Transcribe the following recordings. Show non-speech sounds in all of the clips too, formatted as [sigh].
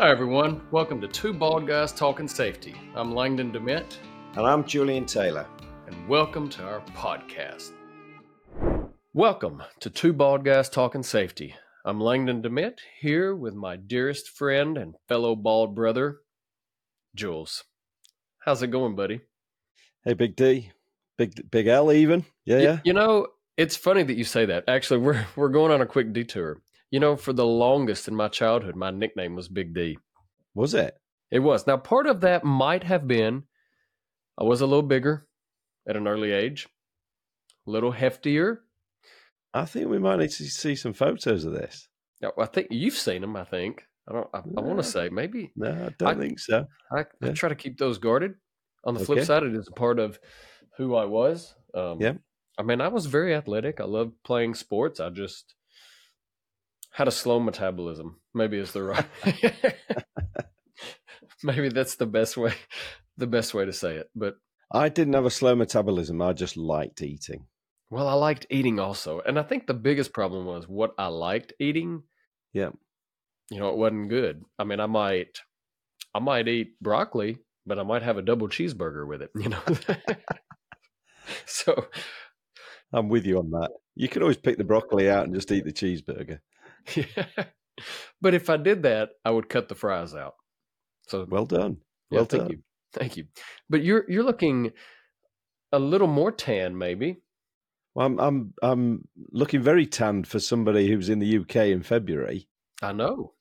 Hi, everyone. Welcome to Two Bald Guys Talking Safety. I'm Langdon DeMint. And I'm Julian Taylor. And welcome to our podcast. Welcome to Two Bald Guys Talking Safety. I'm Langdon DeMint here with my dearest friend and fellow bald brother, Jules. How's it going, buddy? Hey, Big D. Big Big L even. Yeah, yeah. You know, it's funny that you say that. Actually, we're [laughs] we're going on a quick detour. You know, for the longest in my childhood, my nickname was Big D. Was it? It was. Now, part of that might have been I was a little bigger at an early age, a little heftier. I think we might need to see some photos of this. Yeah, I think you've seen them. I think. I don't. I, I want to say maybe. No, I don't I, think so. I, yeah. I, try to keep those guarded. On the flip side, it is a part of who I was. Um, yeah. I mean, I was very athletic. I loved playing sports. I just had a slow metabolism. Maybe is the right. [laughs] [laughs] maybe that's the best way. The best way to say it. But I didn't have a slow metabolism. I just liked eating. Well, I liked eating also, and I think the biggest problem was what I liked eating. Yeah. You know, it wasn't good. I mean, I might, I might eat broccoli, but I might have a double cheeseburger with it. [laughs] You know. so I'm with you on that. You can always pick the broccoli out and just eat the cheeseburger. [laughs] Yeah. But if I did that, I would cut the fries out. So well done. Well yeah, thank done. you. Thank you. But you're you're looking a little more tan, maybe. Well, I'm I'm I'm looking very tanned for somebody who's in the UK in February. I know.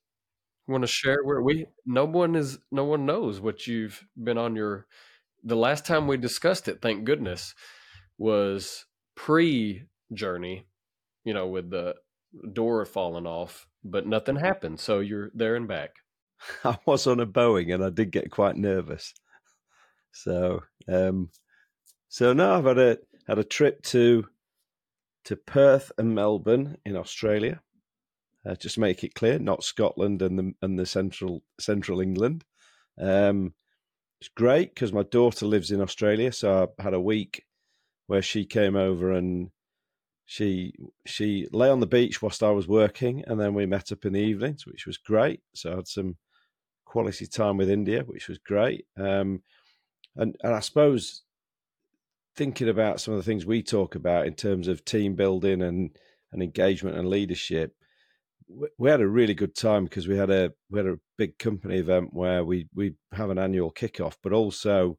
Want to share where we? No one is. No one knows what you've been on your. The last time we discussed it, thank goodness, was pre journey, you know, with the door falling off, but nothing happened. So you're there and back. [laughs] I was on a Boeing and I did get quite nervous. So, um, so no, I've had a had a trip to to Perth and Melbourne in Australia. Uh, just to make it clear, not Scotland and the and the central central England. Um, it's great because my daughter lives in Australia, so I had a week where she came over and she she lay on the beach whilst I was working, and then we met up in the evenings, which was great. So I had some quality time with India, which was great. Um, and and I suppose thinking about some of the things we talk about in terms of team building and and engagement and leadership, we had a really good time because we had a we had a big company event where we we have an annual kickoff, but also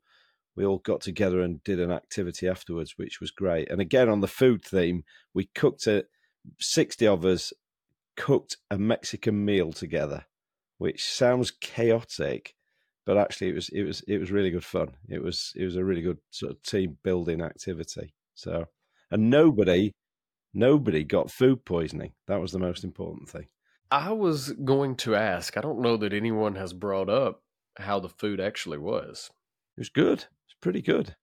we all got together and did an activity afterwards, which was great. And again, on the food theme, we cooked a 60 of us cooked a Mexican meal together, which sounds chaotic, but actually it was it was it was really good fun. It was it was a really good sort of team building activity. So and nobody nobody got food poisoning. That was the most important thing. I was going to ask. I don't know that anyone has brought up how the food actually was. It was good pretty good.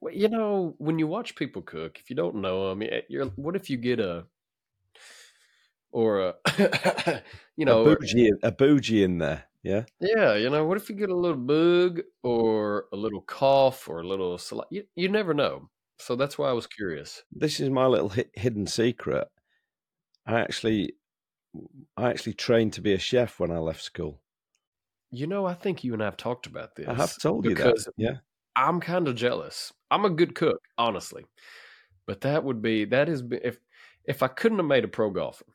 Well, you know, when you watch people cook, if you don't know them, eh, you're, what if you get a or a [laughs] you know a bougie, a bougie in there? Yeah, yeah. You know, what if you get a little bug or a little cough or a little saliva? You, you never know. So that's why I was curious. This is my little hidden secret. I actually, I actually trained to be a chef when I left school. You know, I think you and I have talked about this. I have told you that. Yeah. I'm kind of jealous. I'm a good cook, honestly, but that would be that is if if I couldn't have made a pro golfer.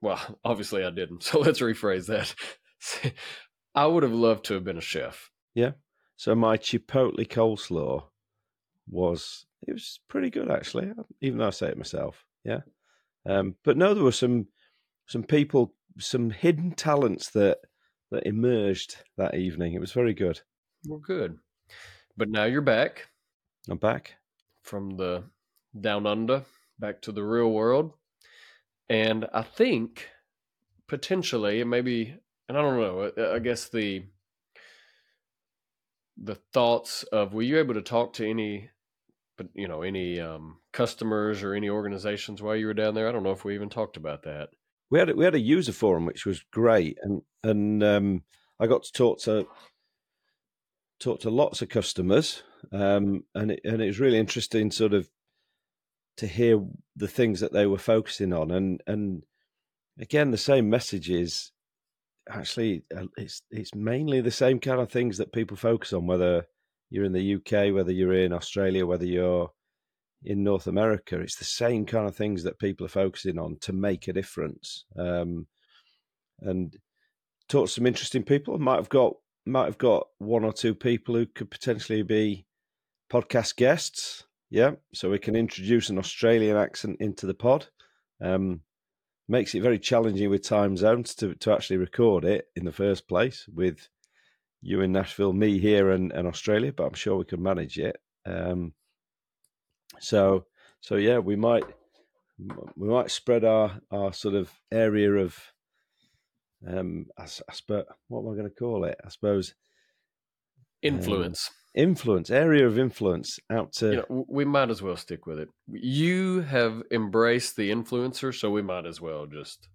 Well, [laughs] obviously I didn't. So let's rephrase that. [laughs] I would have loved to have been a chef. Yeah. So my chipotle coleslaw was it was pretty good actually, even though I say it myself. Yeah. Um, but no, there were some some people, some hidden talents that that emerged that evening. It was very good. Well, good. But now you're back. I'm back from the down under back to the real world. And I think potentially, maybe, and I don't know, I guess the the thoughts of were you able to talk to any but you know any um, customers or any organizations while you were down there i don't know if we even talked about that we had we had a user forum which was great and and um, i got to talk to talked to lots of customers, um, and it, and it was really interesting, sort of, to hear the things that they were focusing on, and and again, the same message is actually uh, it's it's mainly the same kind of things that people focus on, whether you're in the UK, whether you're in Australia, whether you're in North America. It's the same kind of things that people are focusing on to make a difference. Um, and talked to some interesting people. Might have got might have got one or two people who could potentially be podcast guests. Yeah, so we can introduce an Australian accent into the pod. Um, makes it very challenging with time zones to, to actually record it in the first place with you in Nashville, me here, and, and Australia. But I'm sure we can manage it. Um, so so yeah, we might we might spread our our sort of area of um I, I suppose what am I going to call it? I suppose influence. Um, influence. area of influence out to you know, we might as well stick with it. You have embraced the influencer so we might as well just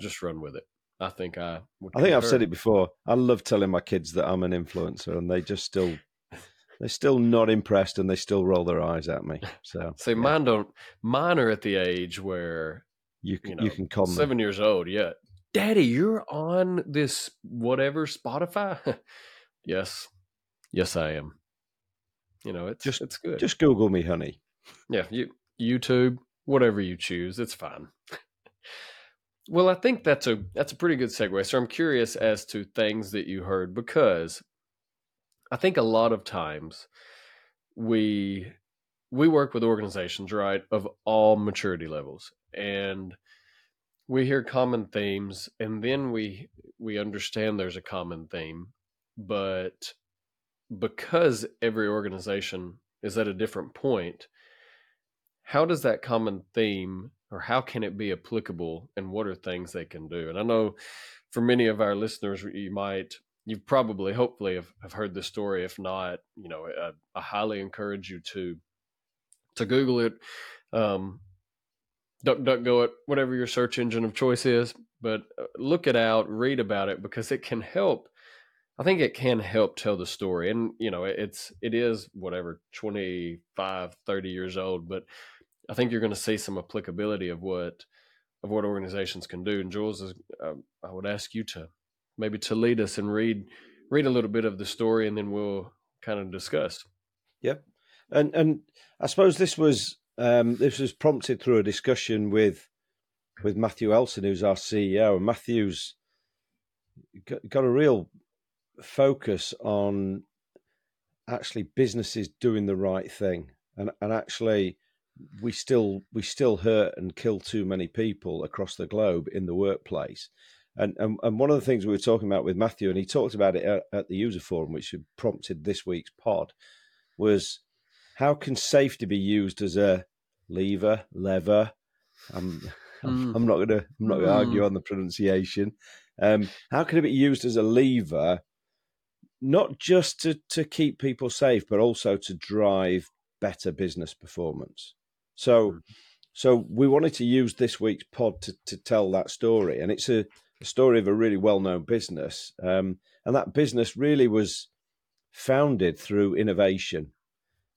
just run with it. I think i i think i've said it before. I love telling my kids that i'm an influencer and they just still [laughs] they're still not impressed and they still roll their eyes at me. So [laughs] see yeah. mine don't mine are at the age where you can you, know, you can call seven years old yeah daddy you're on this whatever spotify [laughs] yes Yes, I am. You know, it's just it's good. Just Google me, honey. Yeah, you YouTube, whatever you choose, it's fine. well, I think that's a that's a pretty good segue. So I'm curious as to things that you heard because I think a lot of times we we work with organizations, right, of all maturity levels. And we hear common themes and then we we understand there's a common theme, but because every organization is at a different point, how does that common theme or how can it be applicable and what are things they can do? And I know for many of our listeners, you might, you've probably, hopefully, have, have heard this story. If not, you know, I, I, highly encourage you to to Google it, um, duck, duck, go it, whatever your search engine of choice is. But uh, look it out, read about it because it can help I think it can help tell the story. And, you know, it's, it is whatever, 25, 30 years old, but I think you're going to see some applicability of what, of what organizations can do. And Jules, is, uh, I would ask you to maybe to lead us and read, read a little bit of the story and then we'll kind of discuss. Yep. And, and I suppose this was, um, this was prompted through a discussion with, with Matthew Elson, who's our CEO. And Matthew's got, got a real focus on actually businesses doing the right thing and and actually we still we still hurt and kill too many people across the globe in the workplace and and, and one of the things we were talking about with Matthew and he talked about it at, at the user forum which prompted this week's pod was how can safety be used as a lever lever I'm, [laughs] mm. I'm not going to I'm not to mm. argue on the pronunciation um, how can it be used as a lever not just to, to keep people safe, but also to drive better business performance. So, mm. so we wanted to use this week's pod to, to tell that story, and it's a, a story of a really well known business, um, and that business really was founded through innovation,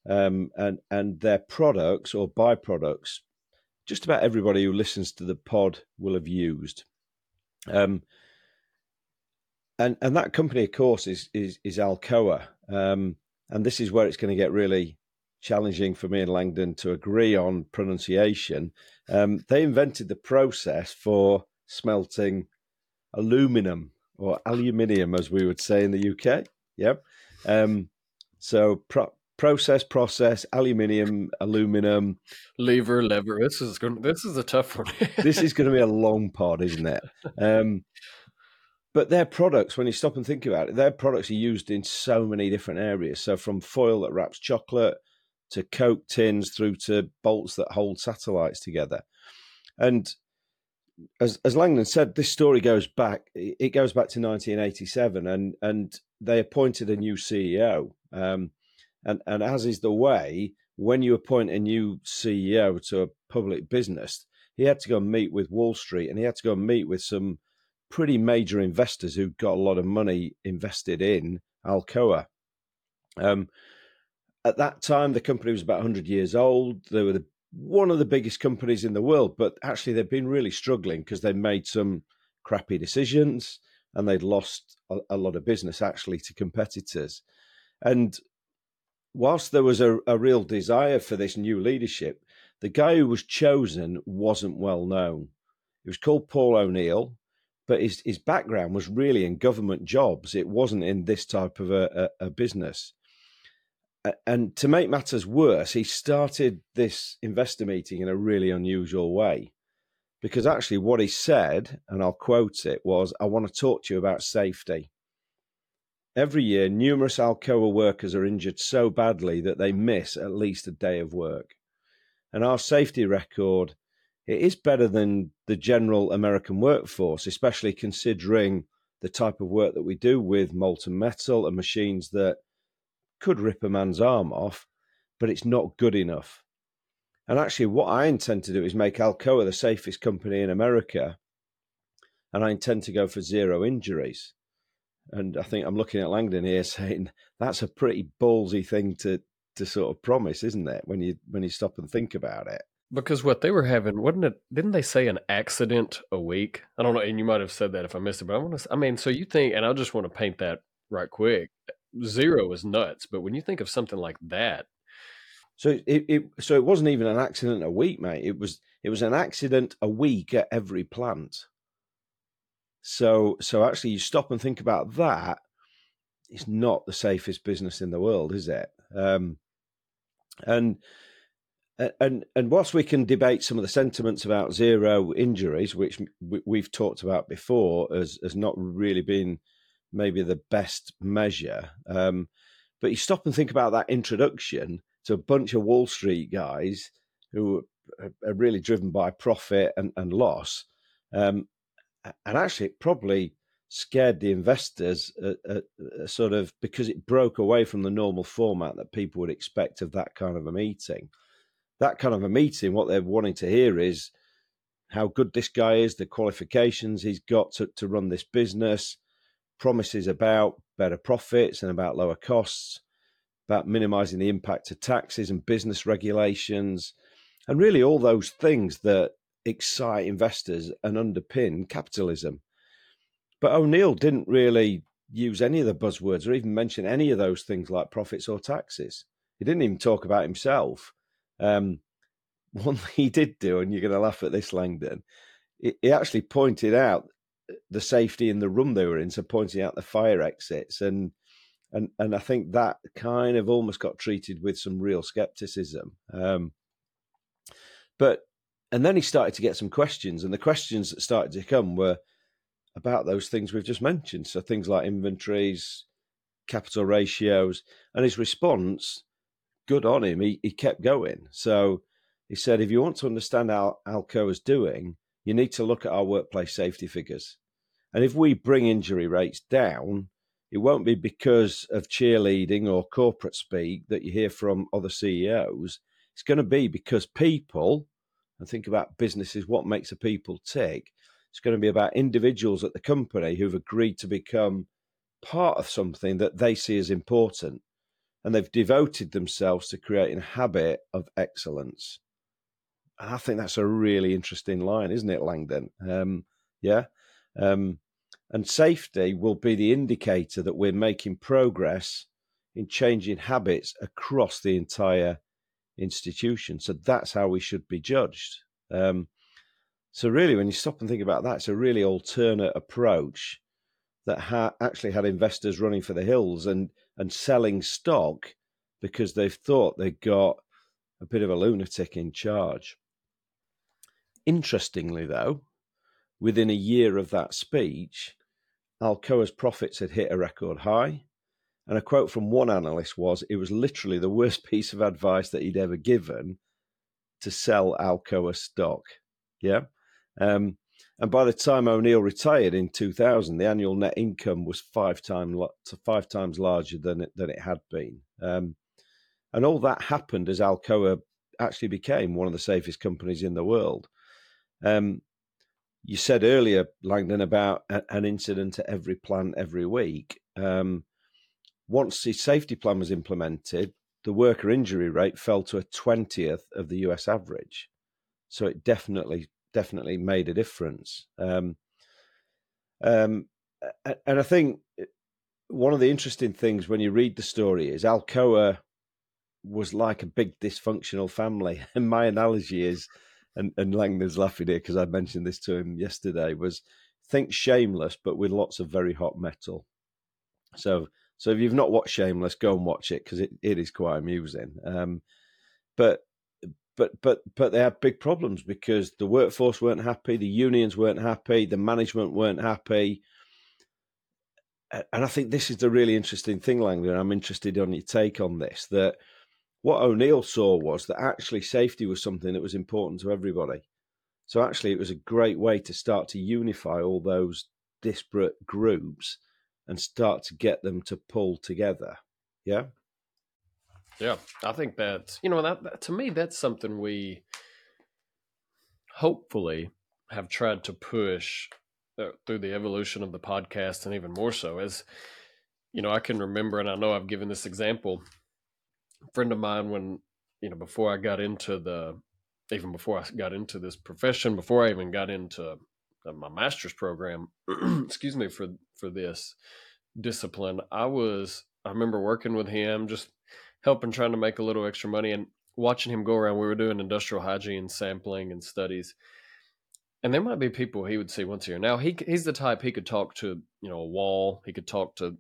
um, and and their products or byproducts. Just about everybody who listens to the pod will have used. Um, and and that company, of course, is is, is Alcoa, um, and this is where it's going to get really challenging for me and Langdon to agree on pronunciation. Um, they invented the process for smelting aluminum or aluminium, as we would say in the UK. Yep. Um, so pro- process, process, aluminium, aluminum, lever, lever. This is going. This is a tough one. [laughs] this is going to be a long pod, isn't it? Um, but their products, when you stop and think about it, their products are used in so many different areas. So from foil that wraps chocolate to Coke tins through to bolts that hold satellites together. And as as Langdon said, this story goes back. It goes back to 1987, and and they appointed a new CEO. Um, and and as is the way, when you appoint a new CEO to a public business, he had to go meet with Wall Street, and he had to go meet with some pretty major investors who got a lot of money invested in Alcoa. Um, at that time, the company was about 100 years old. They were the, one of the biggest companies in the world, but actually they've been really struggling because they made some crappy decisions. and they'd lost a, a lot of business actually to competitors. And whilst there was a, a real desire for this new leadership, the guy who was chosen wasn't well known. He was called Paul O'Neill, but his, his background was really in government jobs. It wasn't in this type of a, a, a business. And to make matters worse, he started this investor meeting in a really unusual way. Because actually, what he said, and I'll quote it, was I want to talk to you about safety. Every year, numerous Alcoa workers are injured so badly that they miss at least a day of work. And our safety record, it is better than the general American workforce, especially considering the type of work that we do with molten metal and machines that could rip a man's arm off, but it's not good enough. And actually, what I intend to do is make Alcoa the safest company in America. And I intend to go for zero injuries. And I think I'm looking at Langdon here [laughs] saying that's a pretty ballsy thing to to sort of promise, isn't it? When you when you stop and think about it. Because what they were having, wasn't it? Didn't they say an accident a week? I don't know, and you might have said that if I missed it, but I want to. I mean, so you think, and I just want to paint that right quick. Zero is nuts, but when you think of something like that, so it, it so it wasn't even an accident a week, mate. It was it was an accident a week at every plant. So so actually, you stop and think about that. It's not the safest business in the world, is it? Um, and and and whilst we can debate some of the sentiments about zero injuries, which we've talked about before, as as not really being maybe the best measure, um, but you stop and think about that introduction to a bunch of Wall Street guys who are really driven by profit and, and loss, um, and actually it probably scared the investors uh, uh, uh, sort of because it broke away from the normal format that people would expect of that kind of a meeting. That kind of a meeting, what they're wanting to hear is how good this guy is, the qualifications he's got to, to run this business, promises about better profits and about lower costs, about minimizing the impact of taxes and business regulations, and really all those things that excite investors and underpin capitalism. But O'Neill didn't really use any of the buzzwords or even mention any of those things like profits or taxes. He didn't even talk about himself. Um, [laughs] one thing he did do, and you're going to laugh at this, Langdon, he actually pointed out the safety in the room they were in, so pointing out the fire exits, and and and I think that kind of almost got treated with some real skepticism. Um, but and then he started to get some questions, and the questions that started to come were about those things we've just mentioned. So things like inventories, capital ratios, and his response, good on him. He he kept going. So he said, if you want to understand how Alcoa is doing, you need to look at our workplace safety figures. And if we bring injury rates down, it won't be because of cheerleading or corporate speak that you hear from other CEOs. It's going to be because people and think about businesses, what makes a people tick. It's going to be about individuals at the company who've agreed to become part of something that they see as important. And they've devoted themselves to creating a habit of excellence. And I think that's a really interesting line, isn't it, Langdon? Um, yeah. Um, and safety will be the indicator that we're making progress in changing habits across the entire institution. So that's how we should be judged. Um, so really, when you stop and think about that, it's a really alternate approach that ha- actually had investors running for the hills and and selling stock because they've thought they got a bit of a lunatic in charge. Interestingly, though, within a year of that speech, Alcoa's profits had hit a record high. And a quote from one analyst was it was literally the worst [laughs] piece of advice that he'd ever given to sell Alcoa stock. Yeah. Um, and by the time O'Neill retired in 2000, the annual net income was five times five times larger than it, than it had been. Um, and all that happened as Alcoa actually became one of the safest companies in the world. Um, you said earlier, Langdon, about a, an incident at every plant every week. Um, once the safety plan was implemented, the worker injury rate fell to a 20th of the US average. So it definitely, definitely made a difference. Um, um, and I think one of the interesting things when you read the story is Alcoa was like a big dysfunctional family. [laughs] And my analogy is, and, and Langdon's laughing here because I mentioned this to him yesterday, was think shameless, but with lots of very hot metal. So, so if you've not watched Shameless, go and watch it because it, it is quite amusing. Um, but but but but they had big problems because the workforce weren't happy, the unions weren't happy, the management weren't happy. And I think this is the really interesting thing, Langdon. I'm interested on your take on this. That what O'Neill saw was that actually safety was something that was important to everybody. So actually, it was a great way to start to unify all those disparate groups and start to get them to pull together. Yeah. Yeah, I think that you know that, that to me that's something we hopefully have tried to push uh, through the evolution of the podcast, and even more so as you know I can remember, and I know I've given this example. A friend of mine, when you know before I got into the even before I got into this profession, before I even got into Uh, my master's program, [clears throat] excuse me for for this discipline, I was I remember working with him just helping trying to make a little extra money and watching him go around. We were doing industrial hygiene sampling and studies. And there might be people he would see once a year. Now he he's the type he could talk to, you know, a wall. He could talk to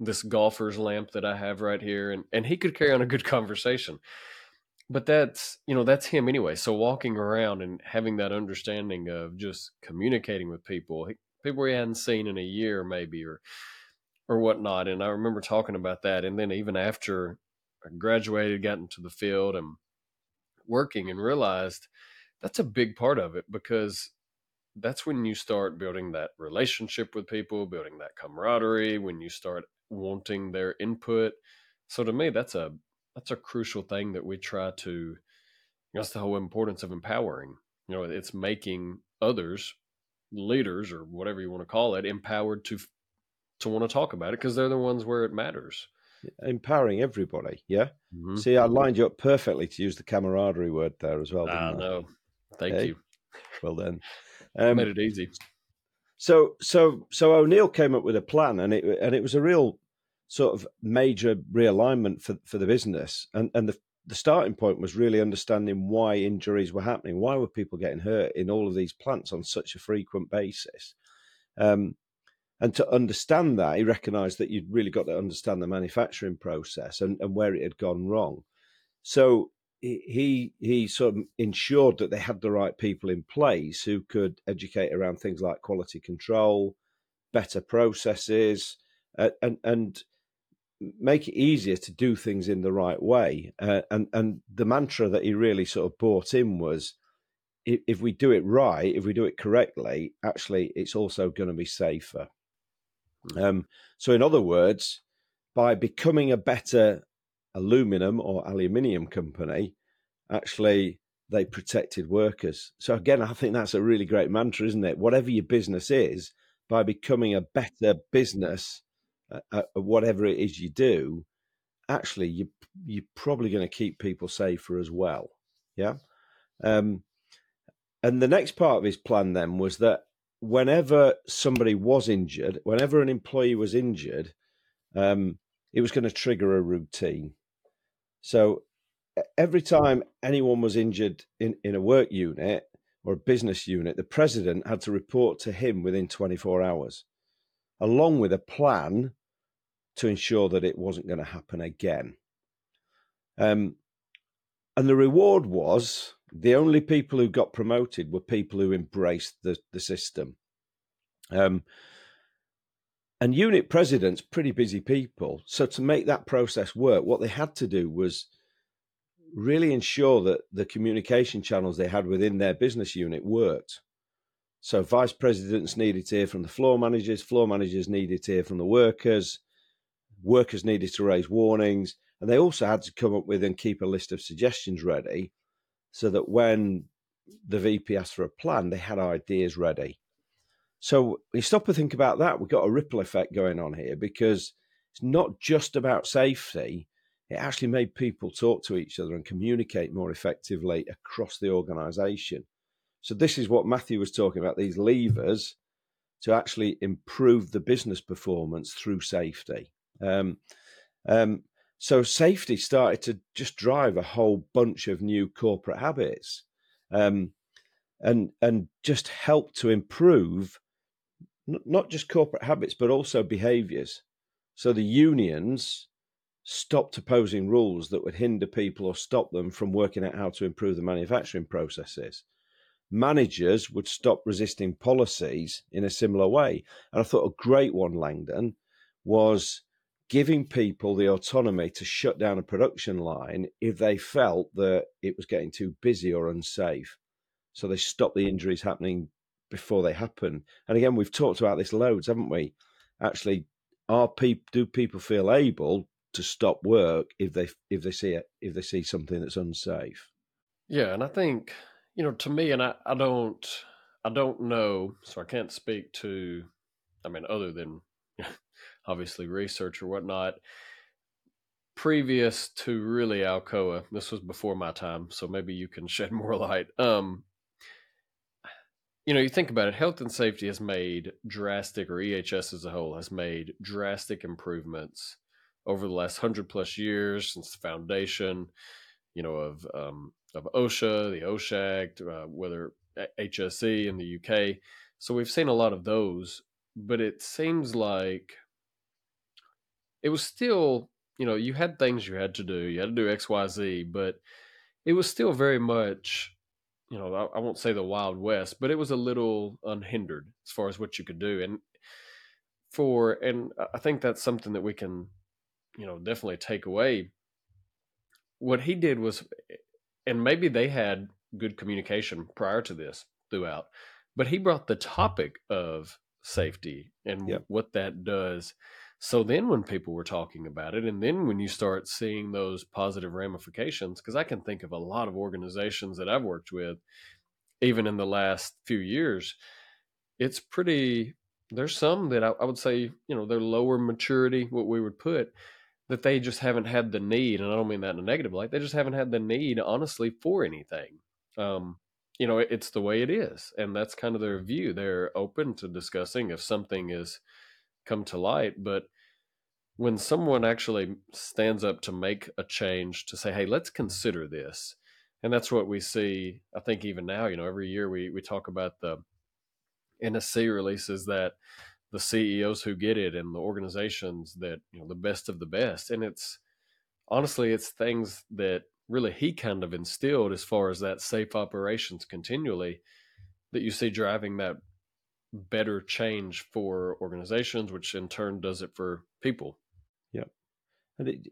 this golfer's lamp that I have right here, and and he could carry on a good conversation. But that's you know that's him anyway. So walking around and having that understanding of just communicating with people, people he hadn't seen in a year maybe, or or whatnot. And I remember talking about that. And then even after I graduated, got into the field and working and realized that's a big part of it because that's when you start building that relationship with people, building that camaraderie, when you start wanting their input. So to me, that's a that's a crucial thing that we try to that's the whole importance of empowering. You know, it's making others leaders or whatever you want to call it empowered to to want to talk about it because they're the ones where it matters empowering everybody. Yeah. Mm-hmm. See, I lined you up perfectly to use the camaraderie word there as well. I know. Thank you. Well then, [laughs] um, made it easy. So, so, so O'Neill came up with a plan, and it and it was a real sort of major realignment for for the business, and and the the starting point was really understanding why injuries were happening, why were people getting hurt in all of these plants on such a frequent basis. Um, and to understand that, he recognised that you'd really got to understand the manufacturing process and, and where it had gone wrong. So he he sort of ensured that they had the right people in place who could educate around things like quality control, better processes, uh, and and make it easier to do things in the right way. Uh, and and the mantra that he really sort of brought in was, if, if we do it right, if we do it correctly, actually, it's also going to be safer. Um, so, in other words, by becoming a better aluminum or aluminium company, actually they protected workers. So, again, I think that's a really great mantra, isn't it? Whatever your business is, by becoming a better business uh, whatever it is you do, actually you you're probably going to keep people safer as well. Yeah. Um, and the next part of his plan then was that whenever somebody was injured, whenever an employee was injured, um, it was going to trigger a routine. So every time anyone was injured in, in a work unit or a business unit, the president had to report to him within 24 hours, along with a plan to ensure that it wasn't going to happen again. Um, and the reward was the only people who got promoted were people who embraced the, the system. Um, and unit presidents, pretty busy people. So to make that process work, what they had to do was really ensure that the communication channels they had within their business unit worked. So vice presidents needed to hear from the floor managers, floor managers needed to hear from the workers, workers needed to raise warnings, and they also had to come up with and keep a list of suggestions ready so that when the VP asked for a plan, they had ideas ready. So you stop and think about that, we've got a ripple effect going on here because it's not just about safety. It actually made people talk to each other and communicate more effectively across the organization. So this is what Matthew was talking about, these levers to actually improve the business performance through safety. Um, um, so safety started to just drive a whole bunch of new corporate habits, um, and and just help to improve not just corporate habits but also behaviours. So the unions stopped opposing rules that would hinder people or stop them from working out how to improve the manufacturing processes managers would stop resisting policies in a similar way. And I thought a great one, Langdon, was giving people the autonomy to shut down a production line if they felt that it was getting too busy or unsafe. So they stop the injuries happening before they happen. And again, we've talked about this loads, haven't we? Actually, are people do people feel able to stop work if they if they see it if they see something that's unsafe? Yeah, and I think you know, to me, and I, I don't, I don't know, so I can't speak to, I mean, other than obviously research or whatnot. Previous to really Alcoa, this was before my time, so maybe you can [laughs] shed more light. Um, you know, you think about it, health and safety has made drastic, or EHS as a whole has made drastic improvements over the last hundred plus years since the foundation, you know, of um, of OSHA, the OSHA Act, uh, whether HSE in the UK. So we've seen a lot of those, but it seems like it was still, you know, you had things you had to do, you had to do X, Y, Z, but it was still very much, you know, I, I won't say the Wild West, but it was a little unhindered as far as what you could do. And for, and I think that's something that we can, you know, definitely take away. What he did was and maybe they had good communication prior to this throughout, but he brought the topic of safety and yep. what that does. So then when people were talking about it, and then when you start seeing those positive ramifications, because I can think of a lot of organizations that I've worked with, even in the last few years, it's pretty, there's some that I, I would say, you know, they're lower maturity, what we would put, that they just haven't had the need, and I don't mean that in a negative light. They just haven't had the need, honestly, for anything. Um, you know, it, it's the way it is, and that's kind of their view. They're open to discussing if something is come to light, but when someone actually stands up to make a change to say, "Hey, let's consider this," and that's what we see. I think even now, you know, every year we we talk about the NSC releases that the CEOs who get it and the organizations that you know the best of the best and it's honestly it's things that really he kind of instilled as far as that safe operations continually that you see driving that better change for organizations which in turn does it for people yeah and it,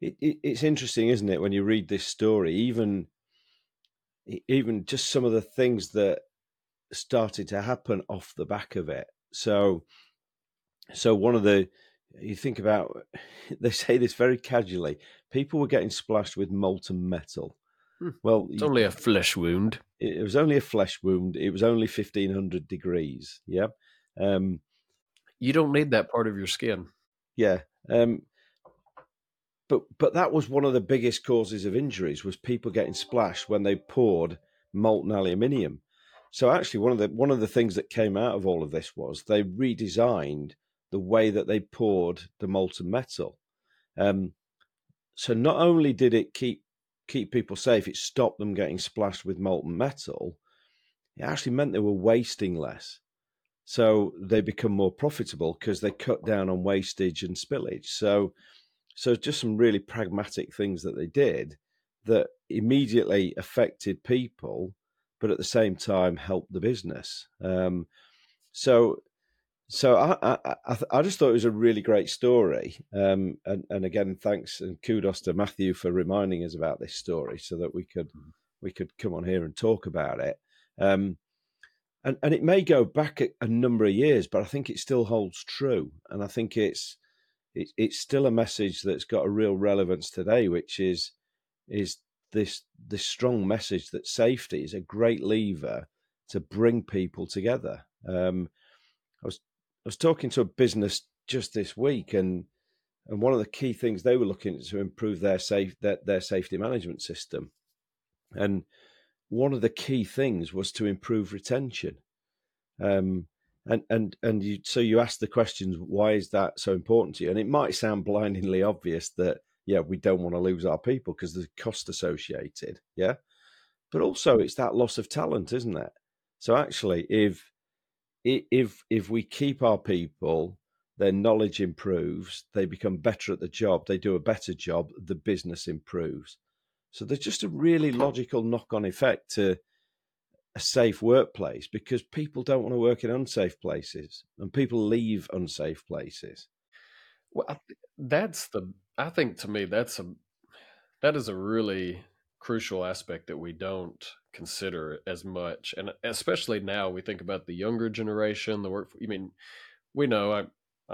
it, it it's interesting isn't it when you read this story even even just some of the things that started to happen off the back of it so, so one of the you think about [laughs] they say this very casually. People were getting splashed with molten metal. Hmm. Well, it's only a flesh wound. It, was only a flesh wound. It was only fifteen hundred degrees. Yeah. Um, you don't need that part of your skin. Yeah. Um, but but that was one of the biggest causes of injuries was people getting splashed when they poured molten aluminium. So actually, one of the one of the things that came out of all of this was they redesigned the way that they poured the molten metal. Um, so not only did it keep keep people safe, it stopped them getting splashed with molten metal. It actually meant they were wasting less. So they become more profitable because they cut down on wastage and spillage. So, so just some really pragmatic things that they did that immediately affected people but at the same time helped the business. Um, so, so I, I, I, just thought it was a really great story. Um, and, and again, thanks and kudos to Matthew for reminding us about this story so that we could mm. we could come on here and talk about it. Um, and and it may go back a, a number of years, but I think it still holds true. And I think it's it, it's still a message that's got a real relevance today, which is is this this strong message that safety is a great lever to bring people together. Um, I was talking to a business just this week, and and one of the key things they were looking to improve their safe their, their safety management system, and one of the key things was to improve retention. Um, and and and you so you ask the questions why is that so important to you? And it might sound blindingly obvious that yeah we don't want to lose our people because there's cost associated yeah? But also it's that loss of talent isn't it? So actually if if if we keep our people their knowledge improves they become better at the job they do a better job the business improves so there's just a really logical knock-on effect to a safe workplace because people don't want to work in unsafe places and people leave unsafe places. Well, that's the, I think to me, that's a, that is a really crucial aspect that we don't consider as much. And especially now we think about the younger generation, the work, I mean, we know, I,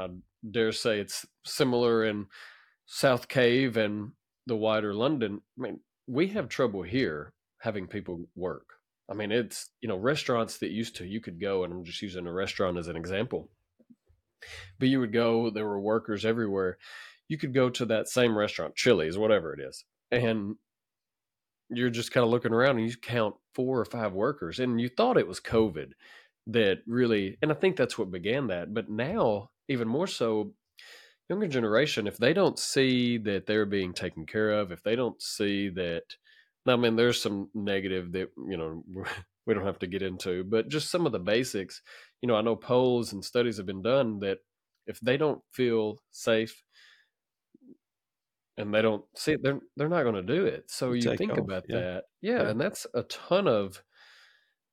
I dare say it's similar in South Cave and the wider London. I mean, we have trouble here having people work I mean, it's, you know, restaurants that used to, you could go, and I'm just using a restaurant as an example, but you would go, there were workers everywhere. You could go to that same restaurant, Chili's, whatever it is, and you're just kind of looking around and you count four or five workers, and you thought it was COVID that really, and I think that's what began that. But now, even more so, younger generation, if they don't see that they're being taken care of, if they don't see that, I mean, there's some negative that you know [laughs] we don't have to get into, but just some of the basics. You know, I know polls and studies have been done that if they don't feel safe and they don't see it, they're they're not going to do it. So you Take think off, about yeah. that, yeah, yeah, and that's a ton of.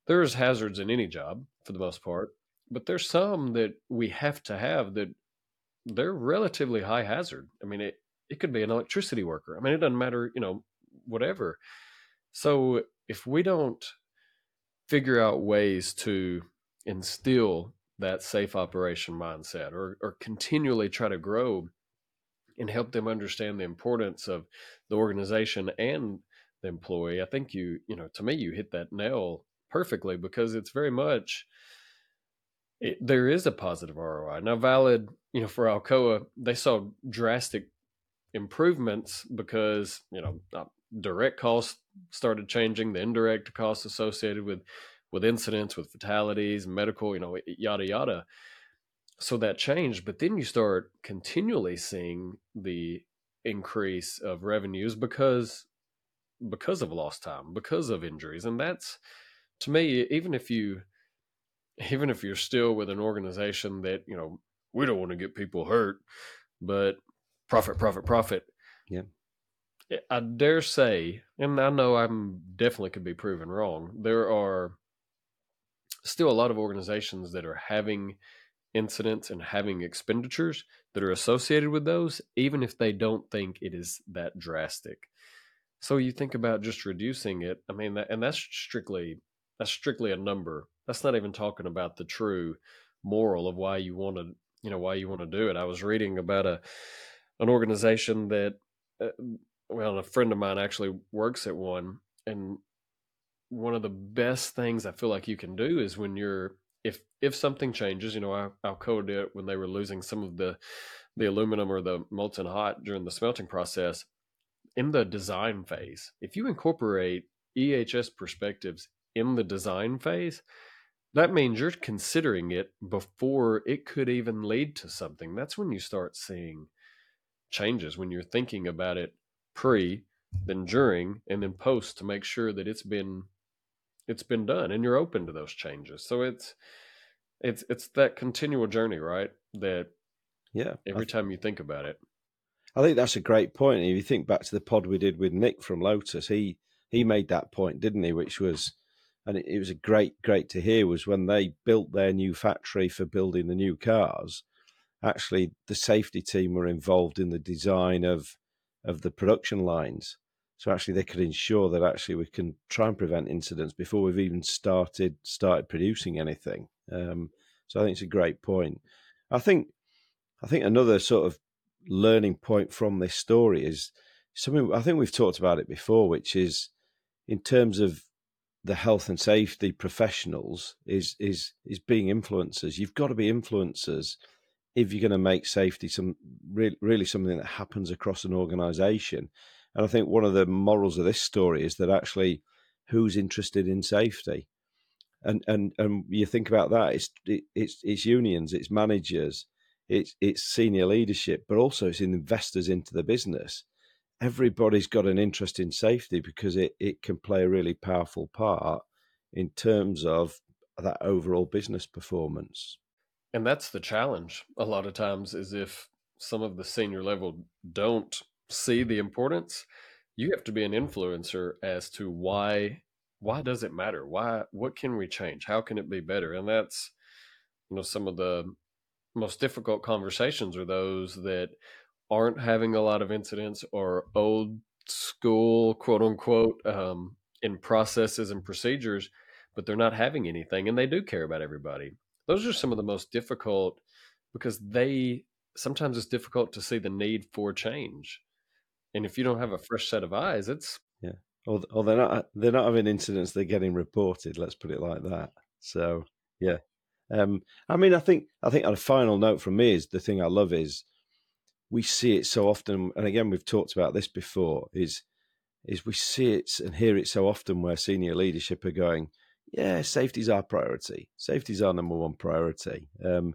There's hazards in any job for the most part, but there's some that we have to have that they're relatively high hazard. I mean, it it could be an electricity worker. I mean, it doesn't matter, you know, whatever. So if we don't figure out ways to instill that safe operation mindset or, or continually try to grow and help them understand the importance of the organization and the employee, I think you, you know, to me, you hit that nail perfectly because it's very much, it, there is a positive ROI. Now, valid, you know, for Alcoa, they saw drastic improvements because, you know, uh, direct costs started changing, the indirect costs associated with with incidents, with fatalities, medical, you know, yada yada. So that changed, but then you start continually seeing the increase of revenues because because of lost time, because of injuries, and that's to me, even if you even if you're still with an organization that you know we don't want to get people hurt, but profit, profit, profit. Yeah. I dare say, and I know I'm definitely could be proven wrong. There are still a lot of organizations that are having incidents and having expenditures that are associated with those, even if they don't think it is that drastic. So you think about just reducing it. I mean, that, and that's strictly that's strictly a number. That's not even talking about the true moral of why you want to, you know, why you want to do it. I was reading about a an organization that uh, well, a friend of mine actually works at one, and one of the best things I feel like you can do is when you're if if something changes, you know, Alcoa did it when they were losing some of the the aluminum or the molten hot during the smelting process. In the design phase, if you incorporate EHS perspectives in the design phase, that means you're considering it before it could even lead to something. That's when you start seeing changes when you're thinking about it pre, then during, and then post to make sure that it's been it's been done and you're open to those changes. So it's it's it's that continual journey, right? That yeah, every time you think about it. I think that's a great point. If you think back to the pod we did with Nick from Lotus, he he made that point, didn't he? Which was, and it, it was a great great to hear was when they built their new factory for building the new cars. Actually, the safety team were involved in the design of of the production lines. So actually, they could ensure that actually we can try and prevent incidents before we've even started started producing anything. Um, so I think it's a great point. I think I think another sort of learning point from this story is something I think we've talked about it before, which is in terms of the health and safety professionals is is is being influencers. You've got to be influencers if you're going to make safety some really, really something that happens across an organization. And I think one of the morals of this story is that actually, who's interested in safety? and and and you think about that, it's it, it's it's unions, it's managers, it's it's senior leadership, but also it's investors into the business. Everybody's got an interest in safety because it it can play a really powerful part in terms of that overall business performance. And that's the challenge a lot of times is if some of the senior level don't see the importance, you have to be an influencer as to why why does it matter? Why what can we change? How can it be better? And that's you know some of the most difficult conversations are those that aren't having a lot of incidents or old school quote unquote um, in processes and procedures but they're not having anything and they do care about everybody those are some of the most difficult because they sometimes it's difficult to see the need for change and if you don't have a fresh set of eyes it's yeah or, or they're not they're not having incidents they're getting reported let's put it like that so yeah um, i mean i think i think on a final note from me is the thing i love is we see it so often and again we've talked about this before is is we see it and hear it so often where senior leadership are going yeah, safety's our priority. Safety's our number one priority. Um,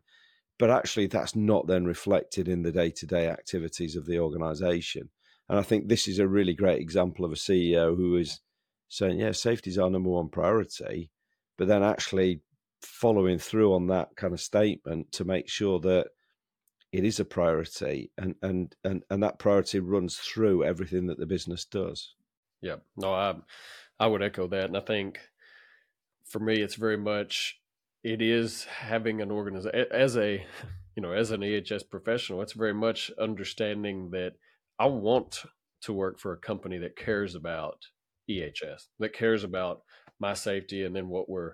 but actually, that's not then reflected in the day to day activities of the organization. And I think this is a really great example of a CEO who is saying, yeah, safety is our number one priority, but then actually following through on that kind of statement to make sure that it is a priority and and and, and that priority runs through everything that the business does. Yeah. No, I I would echo that. And I think for me, it's very much it is having an organization as a [laughs] you know as an EHS professional. It's very much understanding that I want to work for a company that cares about EHS, that cares about my safety, and then what we're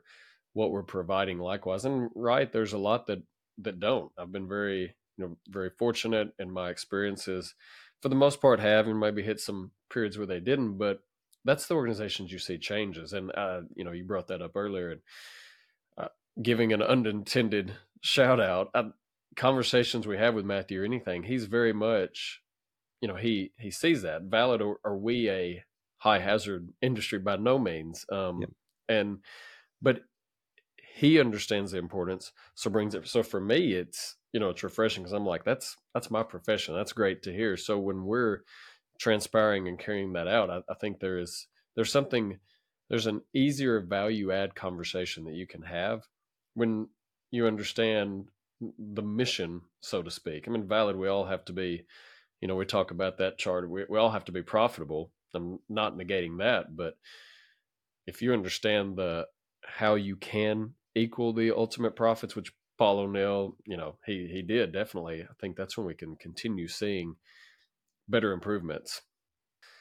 what we're providing likewise. And right, there's a lot that that don't. I've been very you know very fortunate in my experiences for the most part have and maybe hit some periods where they didn't but that's the organizations you see changes. And uh, you know, you brought that up earlier, and uh, giving an unintended shout out. Uh, conversations we have with Matthew or anything, he's very much, you know, he he sees that. Valid are, are we a high hazard industry by no means, um, yep. and but he understands the importance, so brings it. So for me, it's you know it's refreshing because I'm like that's that's my profession. That's great to hear. So when we're transpiring and carrying that out, I, I think there is there's something there's an easier value add conversation that you can have when you understand the mission, so to speak. I mean, valid, we all have to be, you know, we talk about that chart. We, we all have to be profitable. I'm not negating that, but if you understand the how you can equal the ultimate profits, which Paul O'Neill, you know, he he did definitely. I think that's when we can continue seeing better improvements.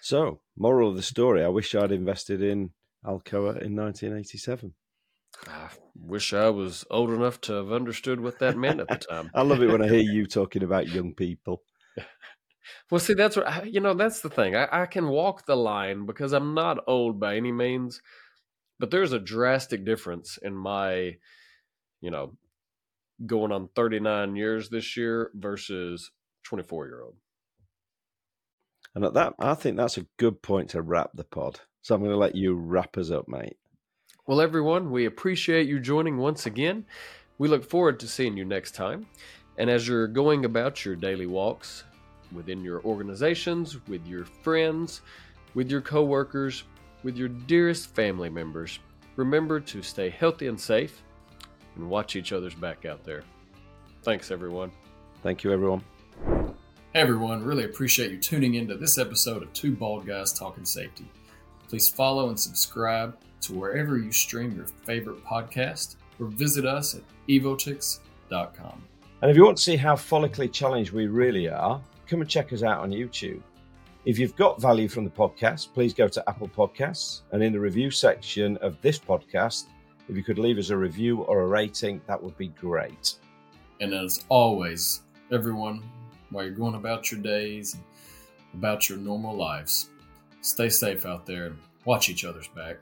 So, moral of the story: I wish I'd invested in Alcoa in 1987. I wish I was old enough to have understood what that meant at the time. [laughs] I love it when I hear [laughs] you talking about young people. [laughs] well, see, that's what you know. That's the thing. I, I can walk the line because I'm not old by any means, but there's a drastic difference in my, you know, going on 39 years this year versus 24 year old. And at that, I think that's a good point to wrap the pod. So I'm going to let you wrap us up, mate. Well, everyone, we appreciate you joining once again. We look forward to seeing you next time. And as you're going about your daily walks within your organizations, with your friends, with your coworkers, with your dearest family members, remember to stay healthy and safe and watch each other's back out there. Thanks, everyone. Thank you, everyone. Hey everyone, really appreciate you tuning into this episode of Two Bald Guys Talking Safety. Please follow and subscribe to wherever you stream your favorite podcast or visit us at evotix.com. And if you want to see how follically challenged we really are, come and check us out on YouTube. If you've got value from the podcast, please go to Apple Podcasts and in the review section of this podcast, if you could leave us a review or a rating, that would be great. And as always, everyone, while you're going about your days, about your normal lives. Stay safe out there and watch each other's back.